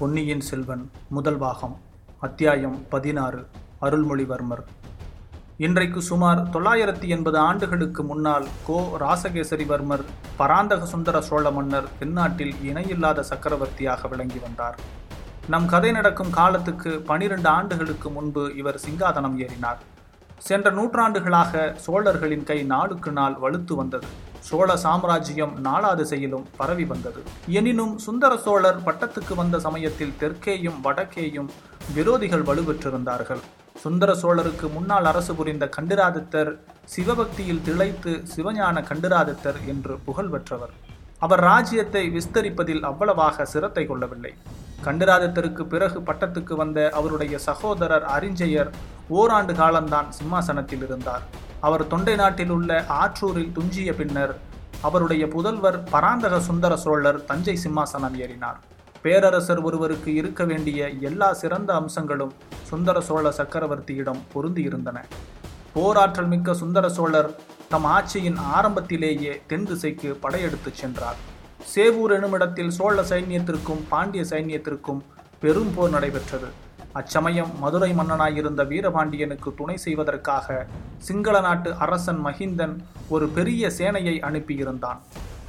பொன்னியின் செல்வன் முதல் பாகம் அத்தியாயம் பதினாறு அருள்மொழிவர்மர். இன்றைக்கு சுமார் தொள்ளாயிரத்தி எண்பது ஆண்டுகளுக்கு முன்னால் கோ. ராசகேசரிவர்மர் பராந்தக சுந்தர சோழ மன்னர் தென்னாட்டில் இணையில்லாத சக்கரவர்த்தியாக விளங்கி வந்தார். நம் கதை நடக்கும் காலத்துக்கு பனிரெண்டு ஆண்டுகளுக்கு முன்பு இவர் சிங்காதனம் ஏறினார். சென்ற நூற்றாண்டுகளாக சோழர்களின் கை நாளுக்கு நாள் வலுத்து வந்தது. சோழ சாம்ராஜ்யம் நாலா திசையிலும் பரவி வந்தது. எனினும் சுந்தர சோழர் பட்டத்துக்கு வந்த சமயத்தில் தெற்கேயும் வடக்கேயும் விரோதிகள் வலுப்பெற்றிருந்தார்கள் சுந்தர சோழருக்கு முன்னாள் அரசு புரிந்த கண்டிராதித்தர் சிவபக்தியில் திளைத்து சிவஞான கண்டிராதித்தர் என்று புகழ் பெற்றவர் அவர் ராஜ்யத்தை விஸ்தரிப்பதில் அவ்வளவாக சிரத்தை கொள்ளவில்லை. கண்டிராதித்தருக்கு பிறகு பட்டத்துக்கு வந்த அவருடைய சகோதரர் அறிஞ்சயர் ஓராண்டு காலம்தான் சிம்மாசனத்தில் இருந்தார். அவர் தொண்டை நாட்டில் உள்ள ஆற்றூரில் துஞ்சிய பின்னர் அவருடைய புதல்வர் பராந்தக சுந்தர சோழர் தஞ்சை சிம்மாசனம் ஏறினார். பேரரசர் ஒருவருக்கு இருக்க வேண்டிய எல்லா சிறந்த அம்சங்களும் சுந்தர சோழ சக்கரவர்த்தியிடம் பொருந்தியிருந்தன. போராற்றல் மிக்க சுந்தர சோழர் தம் ஆட்சியின் ஆரம்பத்திலேயே தென் திசைக்கு படையெடுத்துச் சென்றார். சேவூர் எனுமிடத்தில் சோழ சைன்யத்திற்கும் பாண்டிய சைன்யத்திற்கும் பெரும் போர் நடைபெற்றது. அச்சமயம் மதுரை மன்னனாயிருந்த வீரபாண்டியனுக்கு துணை செய்வதற்காக சிங்கள நாட்டு அரசன் மகிந்தன் ஒரு பெரிய சேனையை அனுப்பியிருந்தான்.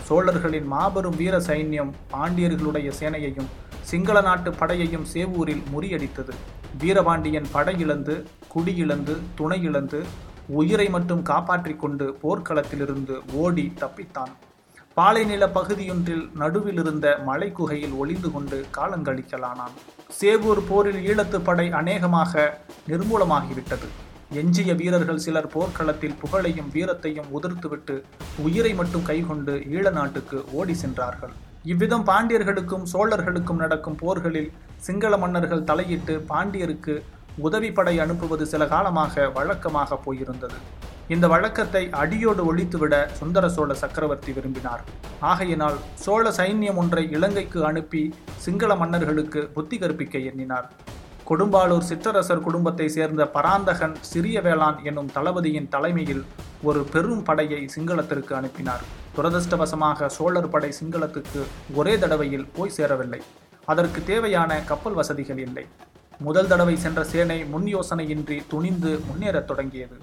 சோழர்களின் மாபெரும் வீர சைன்யம் பாண்டியர்களுடைய சேனையையும் சிங்கள நாட்டு படையையும் சேவூரில் முறியடித்தது. வீரபாண்டியன் படையிழந்து குடியிழந்து துணை இழந்து உயிரை மட்டும் காப்பாற்றிக் கொண்டு போர்க்களத்திலிருந்து ஓடி தப்பித்தான். பாலைநில பகுதியொன்றில் நடுவில் இருந்த மலைக்குகையில் ஒளிந்து கொண்டு காலங்கழிக்கலானான். சேவூர் போரில் ஈழத்து படை அநேகமாக நிர்மூலமாகிவிட்டது. எஞ்சிய வீரர்கள் சிலர் போர்க்களத்தில் புகழையும் வீரத்தையும் உதிர்த்துவிட்டு உயிரை மட்டும் கைகொண்டு ஈழ நாட்டுக்கு ஓடி சென்றார்கள். இவ்விதம் பாண்டியர்களுக்கும் சோழர்களுக்கும் நடக்கும் போர்களில் சிங்கள மன்னர்கள் தலையிட்டு பாண்டியருக்கு உதவிப்படை அனுப்புவது சில காலமாக வழக்கமாக போயிருந்தது. இந்த வழக்கத்தை அடியோடு ஒழித்துவிட சுந்தர சோழ சக்கரவர்த்தி விரும்பினார். ஆகையினால் சோழ சைன்யம் ஒன்றை இலங்கைக்கு அனுப்பி சிங்கள மன்னர்களுக்கு புத்தி கற்பிக்க எண்ணினார். கொடும்பாளூர் சிற்றரசர் குடும்பத்தை சேர்ந்த பராந்தகன் சிறிய வேளாண் என்னும் தளபதியின் தலைமையில் ஒரு பெரும் படையை சிங்களத்திற்கு அனுப்பினார். துரதிருஷ்டவசமாக சோழர் படை சிங்களத்துக்கு ஒரே தடவையில் போய் சேரவில்லை. அதற்கு தேவையான கப்பல் வசதிகள் இல்லை. முதல் தடவை சென்ற சேனை முன் யோசனையின்றி துணிந்து முன்னேறத் தொடங்கியது.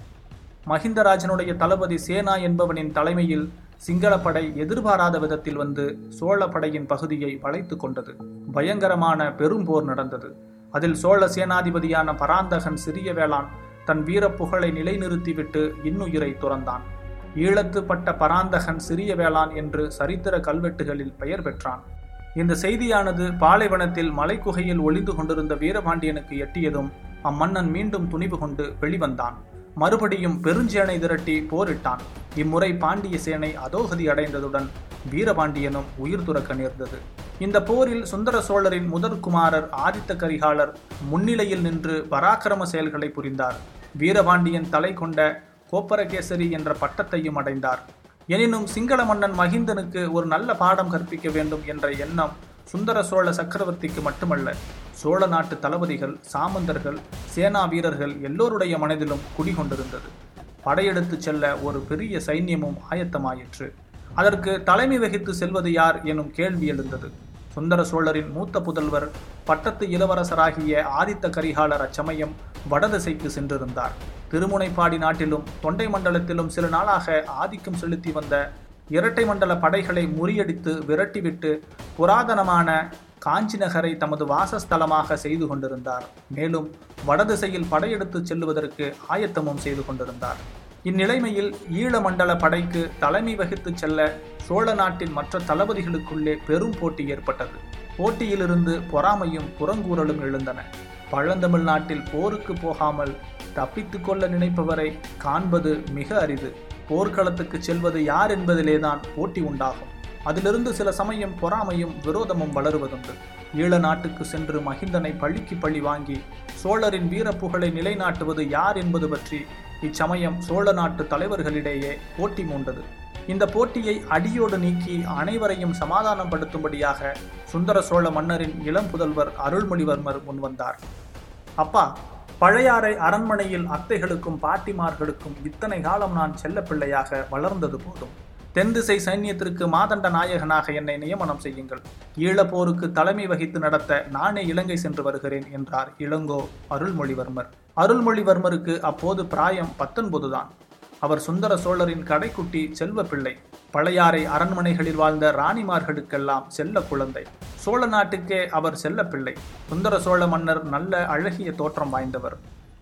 மஹிந்தராஜனுடைய தளபதி சேனா என்பவனின் தலைமையில் சிங்களப்படை எதிர்பாராத விதத்தில் வந்து சோழ படையின் பகுதியை வளைத்து கொண்டது. பயங்கரமான பெரும் போர் நடந்தது. அதில் சோழ சேனாதிபதியான பராந்தகன் சிறிய வேளான் தன் வீரப்புகழை நிலைநிறுத்திவிட்டு இன்னுயிரை துறந்தான். ஈழத்துப்பட்ட பராந்தகன் சிறிய வேளான் என்று சரித்திர கல்வெட்டுகளில் பெயர் பெற்றான். இந்த செய்தியானது பாலைவனத்தில் மலைக்குகையில் ஒளிந்து கொண்டிருந்த வீரபாண்டியனுக்கு எட்டியதும் அம்மன்னன் மீண்டும் துணிவு கொண்டு வெளிவந்தான். மறுபடியும் பெருஞ்சேனை திரட்டி போரிட்டான். இம்முறை பாண்டிய சேனை அதோகதி அடைந்ததுடன் வீரபாண்டியனும் உயிர் துறக்க நேர்ந்தது. இந்த போரில் சுந்தர சோழரின் முதற் குமாரர் ஆதித்த கரிகாலர் முன்னிலையில் நின்று பராக்கிரம செயல்களை புரிந்தார். வீரபாண்டியன் தலை கொண்ட கோப்பரகேசரி என்ற பட்டத்தையும் அடைந்தார். எனினும் சிங்கள மன்னன் மகிந்தனுக்கு ஒரு நல்ல பாடம் கற்பிக்க வேண்டும் என்ற எண்ணம் சுந்தர சோழ சக்கரவர்த்திக்கு மட்டுமல்ல. சோழ நாட்டு தளபதிகள் சாமந்தர்கள் சேனா வீரர்கள் எல்லோருடைய மனதிலும் குடிகொண்டிருந்தது. படையெடுத்து செல்ல ஒரு பெரிய சைன்யமும் ஆயத்தமாயிற்று. அதற்கு தலைமை வகித்து செல்வது யார் எனும் கேள்வி எழுந்தது. சுந்தர சோழரின் மூத்த புதல்வர் பட்டத்து இளவரசராகிய ஆதித்த கரிகாலர் அச்சமயம் வடதிசைக்கு சென்றிருந்தார். திருமுனைப்பாடி நாட்டிலும் தொண்டை மண்டலத்திலும் சில நாளாக ஆதிக்கம் செலுத்தி வந்த இரட்டை மண்டல படைகளை முறியடித்து விரட்டிவிட்டு புராதனமான காஞ்சி நகரை தமது வாசஸ்தலமாக செய்து கொண்டிருந்தார். மேலும் வடதிசையில் படையெடுத்து செல்லுவதற்கு ஆயத்தமும் செய்து கொண்டிருந்தார். இந்நிலைமையில் ஈழமண்டல படைக்கு தலைமை வகித்து செல்ல சோழ நாட்டின் மற்ற தளபதிகளுக்குள்ளே பெரும் போட்டி ஏற்பட்டது. போட்டியிலிருந்து பொறாமையும் புறங்கூறலும் எழுந்தன. பழந்தமிழ்நாட்டில் போருக்கு போகாமல் தப்பித்து கொள்ள நினைப்பவரை காண்பது மிக அரிது. போர்க்களத்துக்கு செல்வது யார் என்பதிலேதான் போட்டி உண்டாகும். அதிலிருந்து சில சமயம் பொறாமையும் விரோதமும் வளருவதுண்டு. ஈழ நாட்டுக்கு சென்று மகிந்தனை பழிக்கு பழி வாங்கி சோழரின் வீரப்புகழை நிலைநாட்டுவது யார் என்பது பற்றி இச்சமயம் சோழ நாட்டு தலைவர்களிடையே போட்டி மூண்டது. இந்த போட்டியை அடியோடு நீக்கி அனைவரையும் சமாதானப்படுத்தும்படியாக சுந்தர சோழ மன்னரின் இளம் புதல்வர் அருள்மொழிவர்மர் முன்வந்தார். அப்பா பழையாறை அரண்மனையில் அத்தைகளுக்கும் பாட்டிமார்களுக்கும் இத்தனை காலம் நான் செல்ல பிள்ளையாக வளர்ந்தது போதும். தென் திசை சைன்யத்திற்கு மாதண்ட நாயகனாக என்னை நியமனம் செய்யுங்கள். ஈழப்போருக்கு தலைமை வகித்து நடத்த நானே இலங்கை சென்று வருகிறேன் என்றார் இளங்கோ அருள்மொழிவர்மர். அருள்மொழிவர்மருக்கு அப்போது பிராயம் பத்தொன்பதுதான். அவர் சுந்தர சோழரின் கடைக்குட்டி செல்வ பிள்ளை பழையாறை அரண்மனைகளில் வாழ்ந்த ராணிமார்களுக்கெல்லாம் செல்ல குழந்தை. சோழ நாட்டுக்கே அவர் செல்ல பிள்ளை சுந்தர சோழ மன்னர் நல்ல அழகிய தோற்றம் வாய்ந்தவர்.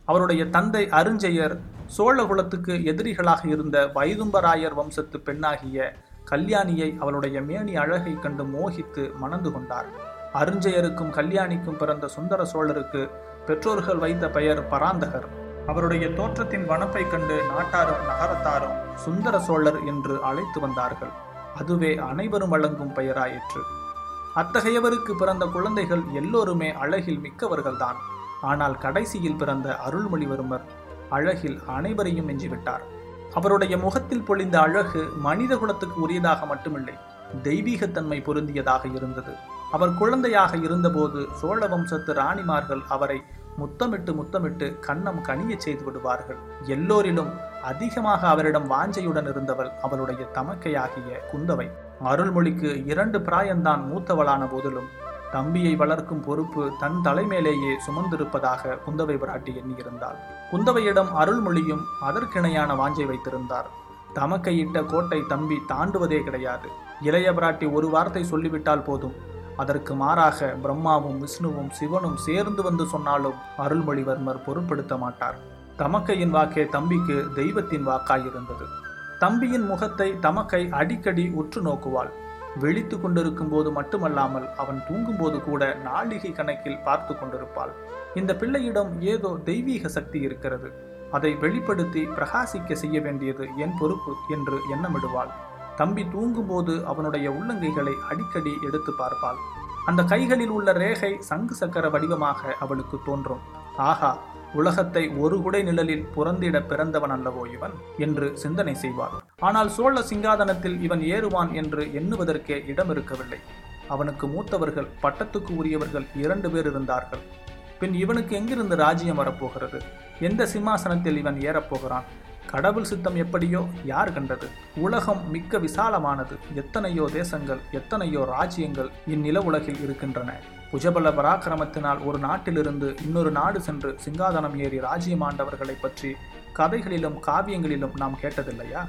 அவருடைய தந்தை அருஞ்செயர் சோழகுலத்துக்கு எதிரிகளாக இருந்த வைதும்பராயர் வம்சத்து பெண்ணாகிய கல்யாணியை அவளுடைய மேனி அழகை கண்டு மோகித்து மணந்து கொண்டார். அருஞ்செயருக்கும் கல்யாணிக்கும் பிறந்த சுந்தர சோழருக்கு பெற்றோர்கள் வைத்த பெயர் பராந்தகர். அவருடைய தோற்றத்தின் வனப்பை கண்டு நாட்டாரும் நகரத்தாரும் சுந்தர சோழர் என்று அழைத்து வந்தார்கள். அதுவே அனைவரும் வழங்கும் பெயராயிற்று. அத்தகையவருக்கு பிறந்த குழந்தைகள் எல்லோருமே அழகில் மிக்கவர்கள்தான். ஆனால் கடைசியில் பிறந்த அருள்மொழிவர்மர் அழகில் அனைவரையும் மிஞ்சிவிட்டார். அவருடைய முகத்தில் பொழிந்த அழகு மனித குலத்துக்கு உரியதாக மட்டுமில்லை தெய்வீகத்தன்மை பொருந்தியதாக இருந்தது. அவர் குழந்தையாக இருந்தபோது சோழ வம்சத்து ராணிமார்கள் அவரை முத்தமிட்டு முத்தமிட்டு கன்னம் கனிய செய்து விடுவார்கள். எல்லோரிலும் அதிகமாக அவரிடம் வாஞ்சையுடன் இருந்தவள் அவளுடைய தமக்கையாகிய குந்தவை. அருள்மொழிக்கு இரண்டு பிராயந்தான் மூத்தவளான போதிலும் தம்பியை வளர்க்கும் பொறுப்பு தன் தலைமேலேயே சுமந்திருப்பதாக குந்தவை பிராட்டி எண்ணியிருந்தாள். குந்தவையிடம் அருள்மொழியும் அதற்கிணையான வாஞ்சை வைத்திருந்தார். தமக்கையிட்ட கோட்டை தம்பி தாண்டுவதே கிடையாது. இளைய பிராட்டி ஒரு வார்த்தை சொல்லிவிட்டால் போதும். அதற்கு மாறாக பிரம்மாவும் விஷ்ணுவும் சிவனும் சேர்ந்து வந்து சொன்னாலும் அருள்மொழிவர்மர் பொருட்படுத்த மாட்டார். தமக்கையின் வாக்கே தம்பிக்கு தெய்வத்தின் வாக்காயிருந்தது. தம்பியின் முகத்தை தமக்கை அடிக்கடி உற்று நோக்குவாள். விழித்து கொண்டிருக்கும் போது மட்டுமல்லாமல் அவன் தூங்கும்போது கூட நாளிகை கணக்கில் பார்த்து கொண்டிருப்பாள். இந்த பிள்ளையிடம் ஏதோ தெய்வீக சக்தி இருக்கிறது. அதை வெளிப்படுத்தி பிரகாசிக்க செய்ய வேண்டியது என் பொறுப்பு என்று எண்ணமிடுவாள். தம்பி தூங்கும்போது அவனுடைய உள்ளங்கைகளை அடிக்கடி எடுத்து பார்ப்பாள். அந்த கைகளில் உள்ள ரேகை சங்கு சக்கர வடிவமாக அவளுக்கு தோன்றும். ஆகா உலகத்தை ஒரு குடை நிழலில் புறந்திட பிறந்தவன் அல்லவோ இவன்? என்று சிந்தனை செய்வாள். ஆனால் சோழ சிங்காதனத்தில் இவன் ஏறுவான் என்று எண்ணுவதற்கே இடம் இருக்கவில்லை அவனுக்கு மூத்தவர்கள் பட்டத்துக்கு உரியவர்கள் இரண்டு பேர் இருந்தார்கள். பின் இவனுக்கு எங்கிருந்து ராஜ்யம் வரப்போகிறது? எந்த சிம்மாசனத்தில் இவன் ஏறப்போகிறான் கடவுள் சித்தம் எப்படியோ யார் கண்டது? உலகம் மிக்க விசாலமானது. எத்தனையோ தேசங்கள் எத்தனையோ ராஜ்யங்கள் இந்நில உலகில் இருக்கின்றன. புஜபல பராக்கிரமத்தினால் ஒரு நாட்டிலிருந்து இன்னொரு நாடு சென்று சிங்காதனம் ஏறி ராஜ்யமாண்டவர்களை பற்றி கதைகளிலும் காவியங்களிலும் நாம் கேட்டதில்லையா?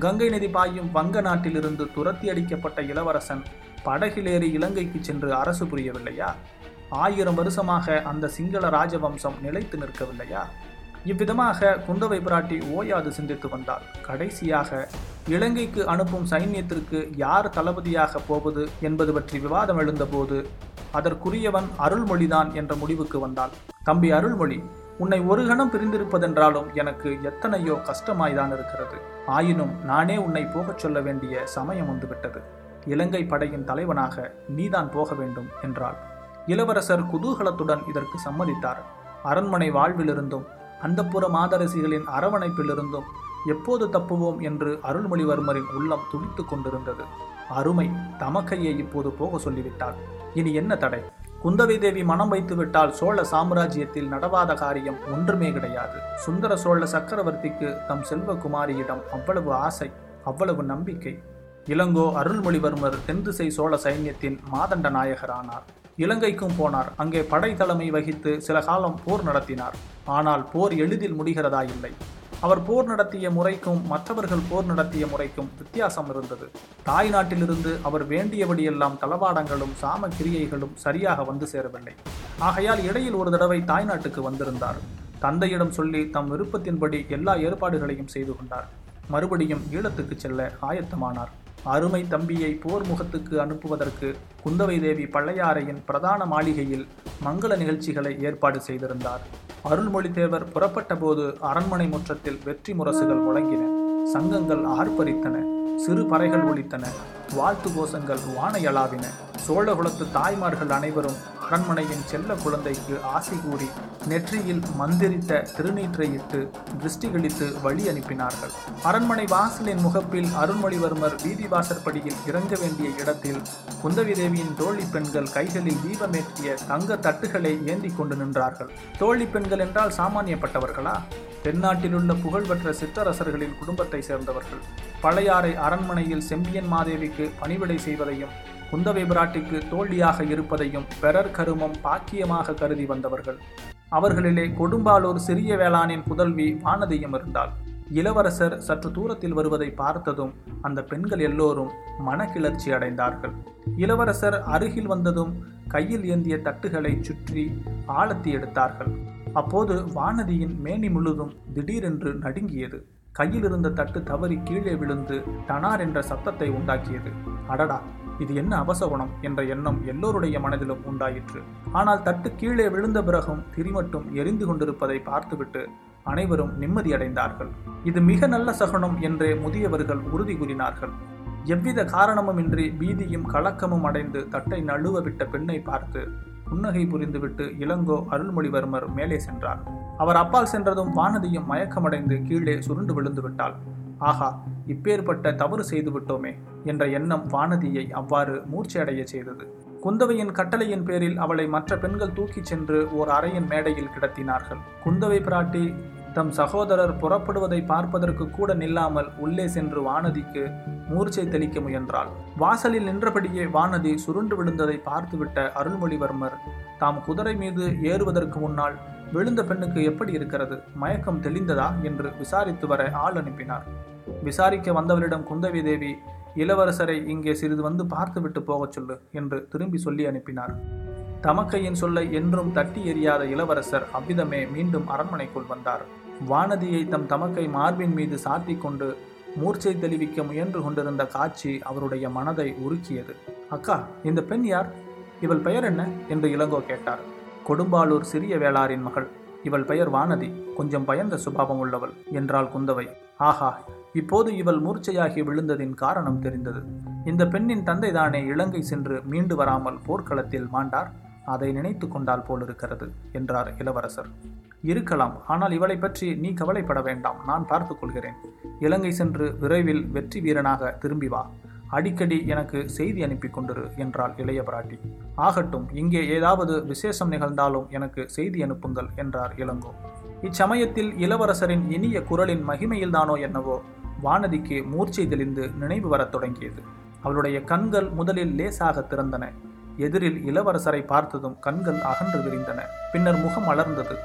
கங்கை நதி பாயும் வங்க நாட்டிலிருந்து துரத்தி அடிக்கப்பட்ட இளவரசன் படகிலேறி இலங்கைக்கு சென்று அரசு புரியவில்லையா? ஆயிரம் வருஷமாக அந்த சிங்கள ராஜவம்சம் நிலைத்து நிற்கவில்லையா? இவ்விதமாக குந்தவை பிராட்டி ஓயாது சிந்தித்து வந்தார் கடைசியாக இலங்கைக்கு அனுப்பும் சைன்யத்திற்கு யார் தளபதியாக போவது என்பது பற்றி விவாதம் எழுந்தபோது அதற்குரியவன் அருள்மொழிதான் என்ற முடிவுக்கு வந்தாள். தம்பி அருள்மொழி உன்னை ஒரு கணம் பிரிந்திருப்பதென்றாலும் எனக்கு எத்தனையோ கஷ்டமாய்தான் இருக்கிறது. ஆயினும் நானே உன்னை போகச் சொல்ல வேண்டிய சமயம் வந்துவிட்டது. இலங்கை படையின் தலைவனாக நீதான் போக வேண்டும் என்றாள். இளவரசர் குதூகலத்துடன் இதற்கு சம்மதித்தார். அரண்மனை வாழ்விலிருந்தும் அந்தப்புற மாதரசிகளின் அரவணைப்பிலிருந்தும் எப்போது தப்புவோம் என்று அருள்மொழிவர்மரின் உள்ளம் துடித்துக் கொண்டிருந்தது. அருமை தமக்கையை இப்போது போக சொல்லிவிட்டாள். இனி என்ன தடை? குந்தவை தேவி மனம் வைத்துவிட்டால் சோழ சாம்ராஜ்யத்தில் நடவாத காரியம் ஒன்றுமே கிடையாது. சுந்தர சோழ சக்கரவர்த்திக்கு தம் செல்வகுமாரியிடம் அவ்வளவு ஆசை அவ்வளவு நம்பிக்கை. இளங்கோ அருள்மொழிவர்மர் தென்திசை சோழ சைன்யத்தின் மாதண்ட நாயகரானார். இலங்கைக்கும் போனார். அங்கே படை தலைமை வகித்து சில காலம் போர் நடத்தினார். ஆனால் போர் எளிதில் முடிகிறதா இல்லை அவர் போர் நடத்திய முறைக்கும் மற்றவர்கள் போர் நடத்திய முறைக்கும் வித்தியாசம் இருந்தது. தாய் நாட்டிலிருந்து அவர் வேண்டியபடியெல்லாம் தளவாடங்களும் சாம கிரியைகளும் சரியாக வந்து சேரவில்லை. ஆகையால் இடையில் ஒரு தடவை தாய் நாட்டுக்கு வந்திருந்தார். தந்தையிடம் சொல்லி தம் விருப்பத்தின்படி எல்லா ஏற்பாடுகளையும் செய்து கொண்டார். மறுபடியும் ஈழத்துக்கு செல்ல ஆயத்தமானார். அருமை தம்பியை போர் முகத்துக்கு அனுப்புவதற்கு குந்தவை தேவி பள்ளையாறையின் பிரதான மாளிகையில் மங்கள நிகழ்ச்சிகளை ஏற்பாடு செய்திருந்தார். அருள்மொழித்தேவர் புறப்பட்டபோது புறப்பட்ட போது அரண்மனை முற்றத்தில் வெற்றி முரசுகள் முழங்கின. சங்கங்கள் ஆர்ப்பரித்தன. சிறு பறைகள் ஒலித்தன. வாழ்த்து கோஷங்கள் வானையளாவின சோழகுலத்து தாய்மார்கள் அனைவரும் அரண்மனையின் செல்ல குழந்தைக்கு ஆசை கூறி நெற்றியில் மந்திரித்த திருநீற்றையிட்டு திருஷ்டிகளித்து வழி அனுப்பினார்கள். அரண்மனை வாசலின் முகப்பில் அருண்மொழிவர்மர் வீதி வாசற்படியில் இறங்க வேண்டிய இடத்தில் குந்தவி தேவியின் தோழி பெண்கள் கைகளில் தீபமேற்றிய தங்க தட்டுகளை ஏந்தி கொண்டு நின்றார்கள். தோழி பெண்கள் என்றால் சாமானியப்பட்டவர்களா? தென்னாட்டிலுள்ள புகழ்பெற்ற சிற்றரசர்களின் குடும்பத்தை சேர்ந்தவர்கள். பழையாறை அரண்மனையில் செம்பியன் மாதேவிக்கு பணிவிடை செய்வதையும் குந்தவை பிராட்டிக்கு தோல்வியாக இருப்பதையும் பெறர் கருமம் பாக்கியமாக கருதி வந்தவர்கள். அவர்களிலே கொடும்பாலூர் சிறிய வேளாணின் புதல்வி வானதியும் இருந்தாள். இளவரசர் சற்று தூரத்தில் வருவதை பார்த்ததும் அந்த பெண்கள் எல்லோரும் மனக்கிளர்ச்சி அடைந்தார்கள். இளவரசர் அருகில் வந்ததும் கையில் ஏந்திய தட்டுகளை சுற்றி ஆழத்தி எடுத்தார்கள். அப்போது வானதியின் மேனி முழுதும் திடீரென்று நடுங்கியது. கையில் இருந்த தட்டு தவறி கீழே விழுந்து டனார் என்ற சத்தத்தை உண்டாக்கியது. அடடா இது என்ன அபசகுணம் என்ற எண்ணம் எல்லோருடைய மனதிலும் உண்டாயிற்று. ஆனால் தட்டு கீழே விழுந்த பிறகும் திரிமட்டும் எரிந்து கொண்டிருப்பதை பார்த்துவிட்டு அனைவரும் நிம்மதியடைந்தார்கள். இது மிக நல்ல சகுனம் என்றே முதியவர்கள் உறுதி கூறினார்கள். எவ்வித காரணமுமின்றி பீதியும் கலக்கமும் அடைந்து தட்டை நழுவ விட்ட பெண்ணை பார்த்து புன்னகை புரிந்துவிட்டு இளங்கோ அருள்மொழிவர்மர் மேலே சென்றார். அவர் அப்பால் சென்றதும் வானதியும் மயக்கமடைந்து கீழே சுருண்டு விழுந்து விட்டாள். ஆஹா இப்பேற்பட்ட தவறு செய்து விட்டோமே என்ற எண்ணம் வானதியை அவ்வாறு மூர்ச்சையடைய செய்தது. குந்தவையின் கட்டளையின் பேரில் அவளை மற்ற பெண்கள் தூக்கிச் சென்று ஓர் அறையின் மேடையில் கிடத்தினார்கள். குந்தவை பிராட்டி தம் சகோதரர் புறப்படுவதை பார்ப்பதற்கு கூட நில்லாமல் உள்ளே சென்று வானதிக்கு மூர்ச்சை தெளிக்க முயன்றாள். வாசலில் நின்றபடியே வானதி சுருண்டு விழுந்ததை பார்த்துவிட்ட அருள்மொழிவர்மர் தாம் குதிரை மீது ஏறுவதற்கு முன்னால் விழுந்த பெண்ணுக்கு எப்படி இருக்கிறது? மயக்கம் தெளிந்ததா? என்று விசாரித்து வர ஆள் அனுப்பினார். விசாரிக்க வந்தவரிடம் குந்தவி தேவி இளவரசரை இங்கே சிறிது வந்து பார்த்துவிட்டு போகச் சொல்லு என்று திரும்பி சொல்லி அனுப்பினார். தமக்கையின் சொல்லை என்றும் தட்டி எறியாத இளவரசர் அவ்விதமே மீண்டும் அரண்மனைக்குள் வந்தார். வானதியை தம் தமக்கை மார்பின் மீது சாத்தி கொண்டு மூர்ச்சை தெளிவிக்க முயன்று கொண்டிருந்த காட்சி அவருடைய மனதை உருக்கியது. அக்கா இந்த பெண் யார்? இவள் பெயர் என்ன? என்று இளங்கோ கேட்டார். கொடும்பாலூர் சிறிய வேளாரின் மகள். இவள் பெயர் வானதி. கொஞ்சம் பயந்த சுபாவம் உள்ளவள். என்றாள் குந்தவை. ஆஹா இப்போது இவள் மூர்ச்சையாகி விழுந்ததின் காரணம் தெரிந்தது. இந்த பெண்ணின் தந்தைதானே இலங்கை சென்று மீண்டு வராமல் போர்க்களத்தில் மாண்டார்? அதை நினைத்து கொண்டால் போலிருக்கிறது என்றார் இளவரசர். இருக்கலாம் ஆனால் இவளை பற்றி நீ கவலைப்பட வேண்டாம். நான் பார்த்துக் கொள்கிறேன். இலங்கை சென்று விரைவில் வெற்றி வீரனாக திரும்பி வா. அடிக்கடி எனக்கு செய்தி அனுப்பி கொண்டிரு என்றாள் இளைய பிராட்டி. ஆகட்டும் இங்கே ஏதாவது விசேஷம் நிகழ்ந்தாலும் எனக்கு செய்தி அனுப்புங்கள் என்றார் இளங்கோ. இச்சமயத்தில் இளவரசரின் இனிய குரலின் மகிமையில்தானோ என்னவோ வானதிக்கு மூர்ச்சை தெளிந்து நினைவு வரத் தொடங்கியது. அவளுடைய கண்கள் முதலில் லேசாக திறந்தன. எதிரில் இளவரசரை பார்த்ததும் கண்கள் அகன்று விரிந்தன. பின்னர் முகம் அலர்ந்தது.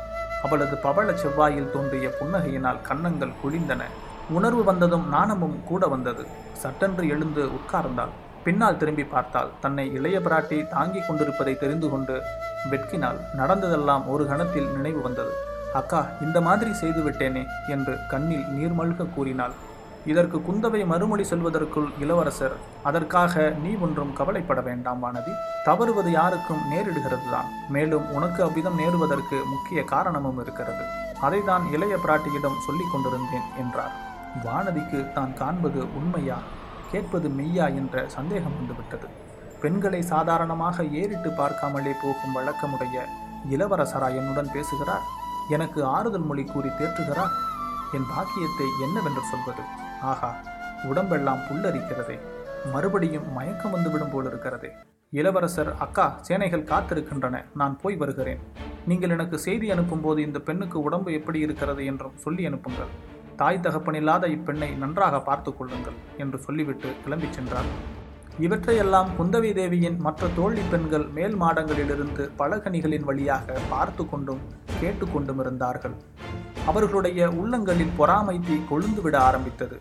அவளது பவள செவ்வாயில் தோன்றிய புன்னகையினால் கன்னங்கள் குழிந்தன உணர்வு வந்ததும் நாணமும் கூட வந்தது. சட்டென்று எழுந்து உட்கார்ந்தாள். பின்னால் திரும்பி பார்த்தால் தன்னை இளைய பிராட்டி தாங்கிக் கொண்டிருப்பதை தெரிந்து கொண்டு வெட்கினாள். நடந்ததெல்லாம் ஒரு கணத்தில் நினைவு வந்தது. அக்கா இந்த மாதிரி செய்து விட்டேனே என்று கண்ணில் நீர்மல்க கூறினாள். இதற்கு குந்தவை மறுமொழி சொல்வதற்குள் இளவரசர் அதற்காக நீ ஒன்றும் கவலைப்பட வேண்டாம் வானதி. தவறுவது யாருக்கும் நேரிடுகிறதுதான். மேலும் உனக்கு அவ்விதம் நேருவதற்கு முக்கிய காரணமும் இருக்கிறது. அதைதான் இளைய பிராட்டியிடம் சொல்லிக் கொண்டிருந்தேன் என்றார். வானதிக்கு தான் காண்பது உண்மையா? கேட்பது மெய்யா என்ற சந்தேகம் வந்துவிட்டது. பெண்களை சாதாரணமாக ஏறிட்டு பார்க்காமலே போகும் வழக்கமுடைய இளவரசரா என்னுடன் பேசுகிறார்? எனக்கு ஆறுதல் மொழி கூறி தேற்றுகிறார்? என் பாக்கியத்தை என்னவென்று சொல்வது? ஆகா உடம்பெல்லாம் புல்லரிக்கிறதே. மறுபடியும் மயக்கம் வந்துவிடும் போல் இருக்கிறதே இளவரசர் அக்கா சேனைகள் காத்திருக்கின்றன. நான் போய் வருகிறேன். நீங்கள் எனக்கு செய்தி அனுப்பும்போது இந்த பெண்ணுக்கு உடம்பு எப்படி இருக்கிறது? என்றும் சொல்லி அனுப்புங்கள். தாய் தகப்பனில்லாத இப்பெண்ணை நன்றாக பார்த்து கொள்ளுங்கள் என்று சொல்லிவிட்டு கிளம்பிச் சென்றார் இவற்றையெல்லாம் குந்தவி தேவியின் மற்ற தோழி பெண்கள் மேல் மாடங்களிலிருந்து பலகனிகளின் வழியாக பார்த்து கொண்டும் கேட்டுக்கொண்டும் இருந்தார்கள். அவர்களுடைய உள்ளங்களில் பொறாமை தீ கொழுந்துவிட ஆரம்பித்தது.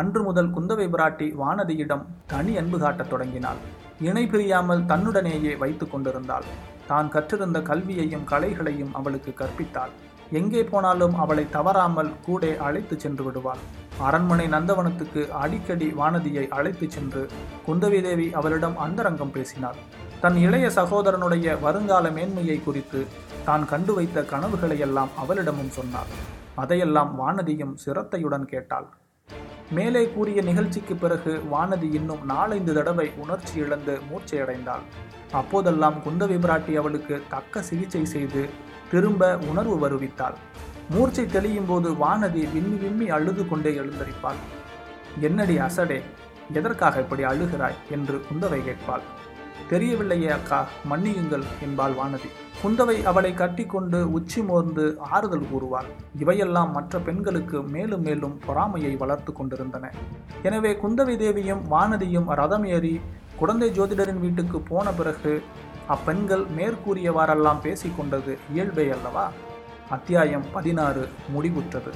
அன்று முதல் குந்தவை பிராட்டி வானதியிடம் தனி அன்பு காட்டத் தொடங்கினாள். இணை பிரியாமல் தன்னுடனேயே வைத்து கொண்டிருந்தாள். தான் கற்றிருந்த கல்வியையும் கலைகளையும் அவளுக்கு கற்பித்தாள். எங்கே போனாலும் அவளை தவறாமல் கூட அழைத்து சென்று விடுவாள். அரண்மனை நந்தவனத்துக்கு அடிக்கடி வானதியை அழைத்து சென்று குந்தவி தேவி அவளிடம் அந்தரங்கம் பேசினாள். தன் இளைய சகோதரனுடைய வருங்கால மேன்மையை குறித்து தான் கண்டு வைத்த கனவுகளையெல்லாம் அவளிடமும் சொன்னாள். அதையெல்லாம் வானதியும் சிரத்தையுடன் கேட்டாள். மேலே கூறிய நிகழ்ச்சிக்கு பிறகு வானதி இன்னும் நாலைந்து தடவை உணர்ச்சி இழந்து மூச்சையடைந்தாள் அப்போதெல்லாம் குந்தவி பிராட்டி அவளுக்கு தக்க சிகிச்சை செய்து திரும்ப உணர்வு வருவித்தாள். மூர்ச்சை தெளியும் போது வானதி விம்மி விம்மி அழுது கொண்டே எழுந்தரிப்பாள். என்னடி அசடே எதற்காக இப்படி அழுகிறாய்? என்று குந்தவை கேட்பாள். தெரியவில்லையே அக்கா மன்னியுங்கள் என்பாள் வானதி. குந்தவை அவளை கட்டிக்கொண்டு உச்சி மோர்ந்து ஆறுதல் கூறுவாள். இவையெல்லாம் மற்ற பெண்களுக்கு மேலும் மேலும் பொறாமையை வளர்த்து கொண்டிருந்தன. எனவே குந்தவை தேவியும் வானதியும் ரதம் ஏறி குழந்தை ஜோதிடரின் வீட்டுக்கு போன பிறகு அப்பெண்கள் மேற்கூறியவாறெல்லாம் பேசிக்கொண்டது இயல்பே அல்லவா? அத்தியாயம் பதினாறு முடிவுற்றது.